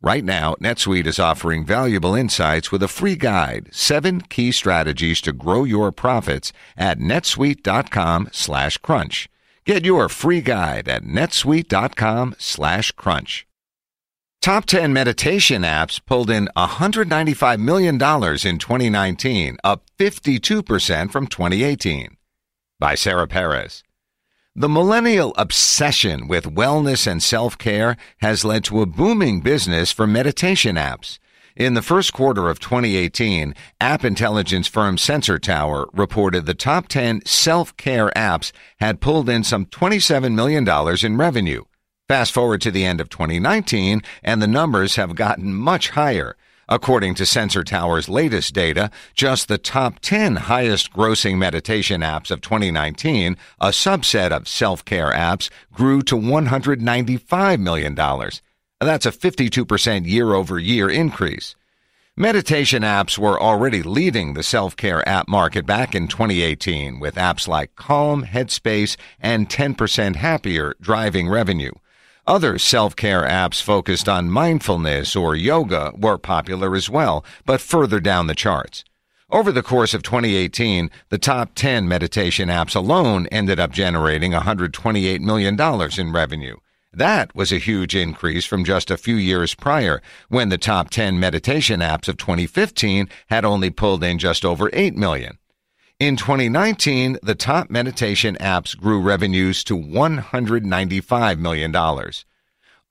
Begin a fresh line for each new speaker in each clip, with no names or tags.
Right now, NetSuite is offering valuable insights with a free guide, seven key strategies to grow your profits at netsuite.com slash crunch. Get your free guide at netsuite.com slash crunch. Top 10 meditation apps pulled in $195 million in 2019, up 52% from 2018. By Sarah Perez. The millennial obsession with wellness and self care has led to a booming business for meditation apps. In the first quarter of 2018, app intelligence firm Sensor Tower reported the top 10 self care apps had pulled in some $27 million in revenue. Fast forward to the end of 2019, and the numbers have gotten much higher. According to Sensor Tower's latest data, just the top 10 highest grossing meditation apps of 2019, a subset of self care apps, grew to $195 million. That's a 52% year over year increase. Meditation apps were already leading the self care app market back in 2018 with apps like Calm, Headspace, and 10% Happier driving revenue. Other self-care apps focused on mindfulness or yoga were popular as well, but further down the charts. Over the course of 2018, the top 10 meditation apps alone ended up generating $128 million in revenue. That was a huge increase from just a few years prior, when the top 10 meditation apps of 2015 had only pulled in just over 8 million. In 2019, the top meditation apps grew revenues to $195 million.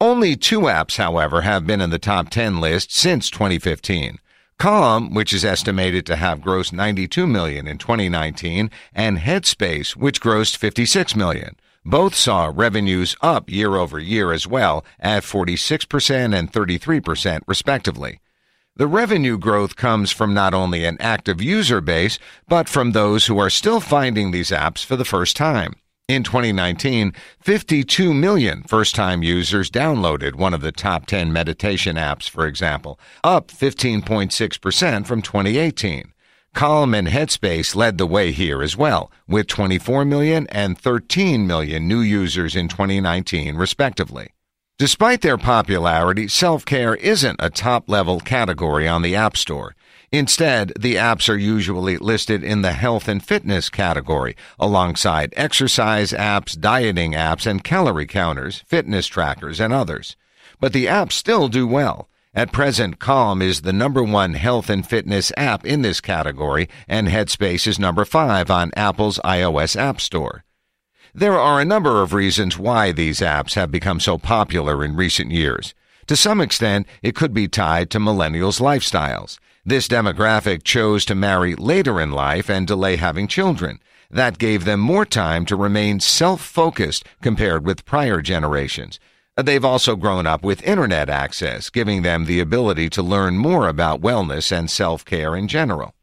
Only two apps, however, have been in the top 10 list since 2015. Calm, which is estimated to have grossed 92 million in 2019, and Headspace, which grossed 56 million. Both saw revenues up year over year as well at 46% and 33% respectively. The revenue growth comes from not only an active user base, but from those who are still finding these apps for the first time. In 2019, 52 million first time users downloaded one of the top 10 meditation apps, for example, up 15.6% from 2018. Calm and Headspace led the way here as well, with 24 million and 13 million new users in 2019, respectively. Despite their popularity, self-care isn't a top-level category on the App Store. Instead, the apps are usually listed in the health and fitness category, alongside exercise apps, dieting apps, and calorie counters, fitness trackers, and others. But the apps still do well. At present, Calm is the number one health and fitness app in this category, and Headspace is number five on Apple's iOS App Store. There are a number of reasons why these apps have become so popular in recent years. To some extent, it could be tied to millennials' lifestyles. This demographic chose to marry later in life and delay having children. That gave them more time to remain self-focused compared with prior generations. They've also grown up with internet access, giving them the ability to learn more about wellness and self-care in general.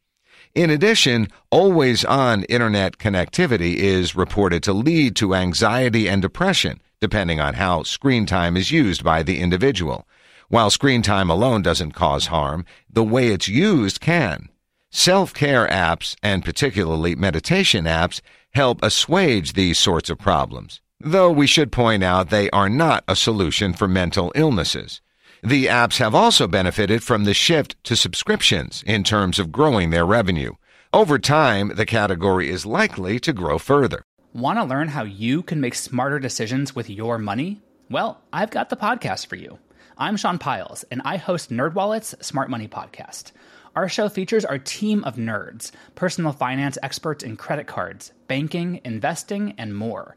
In addition, always on internet connectivity is reported to lead to anxiety and depression, depending on how screen time is used by the individual. While screen time alone doesn't cause harm, the way it's used can. Self-care apps, and particularly meditation apps, help assuage these sorts of problems. Though we should point out they are not a solution for mental illnesses. The apps have also benefited from the shift to subscriptions in terms of growing their revenue. Over time, the category is likely to grow further.
Want to learn how you can make smarter decisions with your money? Well, I've got the podcast for you. I'm Sean Pyles, and I host NerdWallet's Smart Money Podcast. Our show features our team of nerds, personal finance experts in credit cards, banking, investing, and more.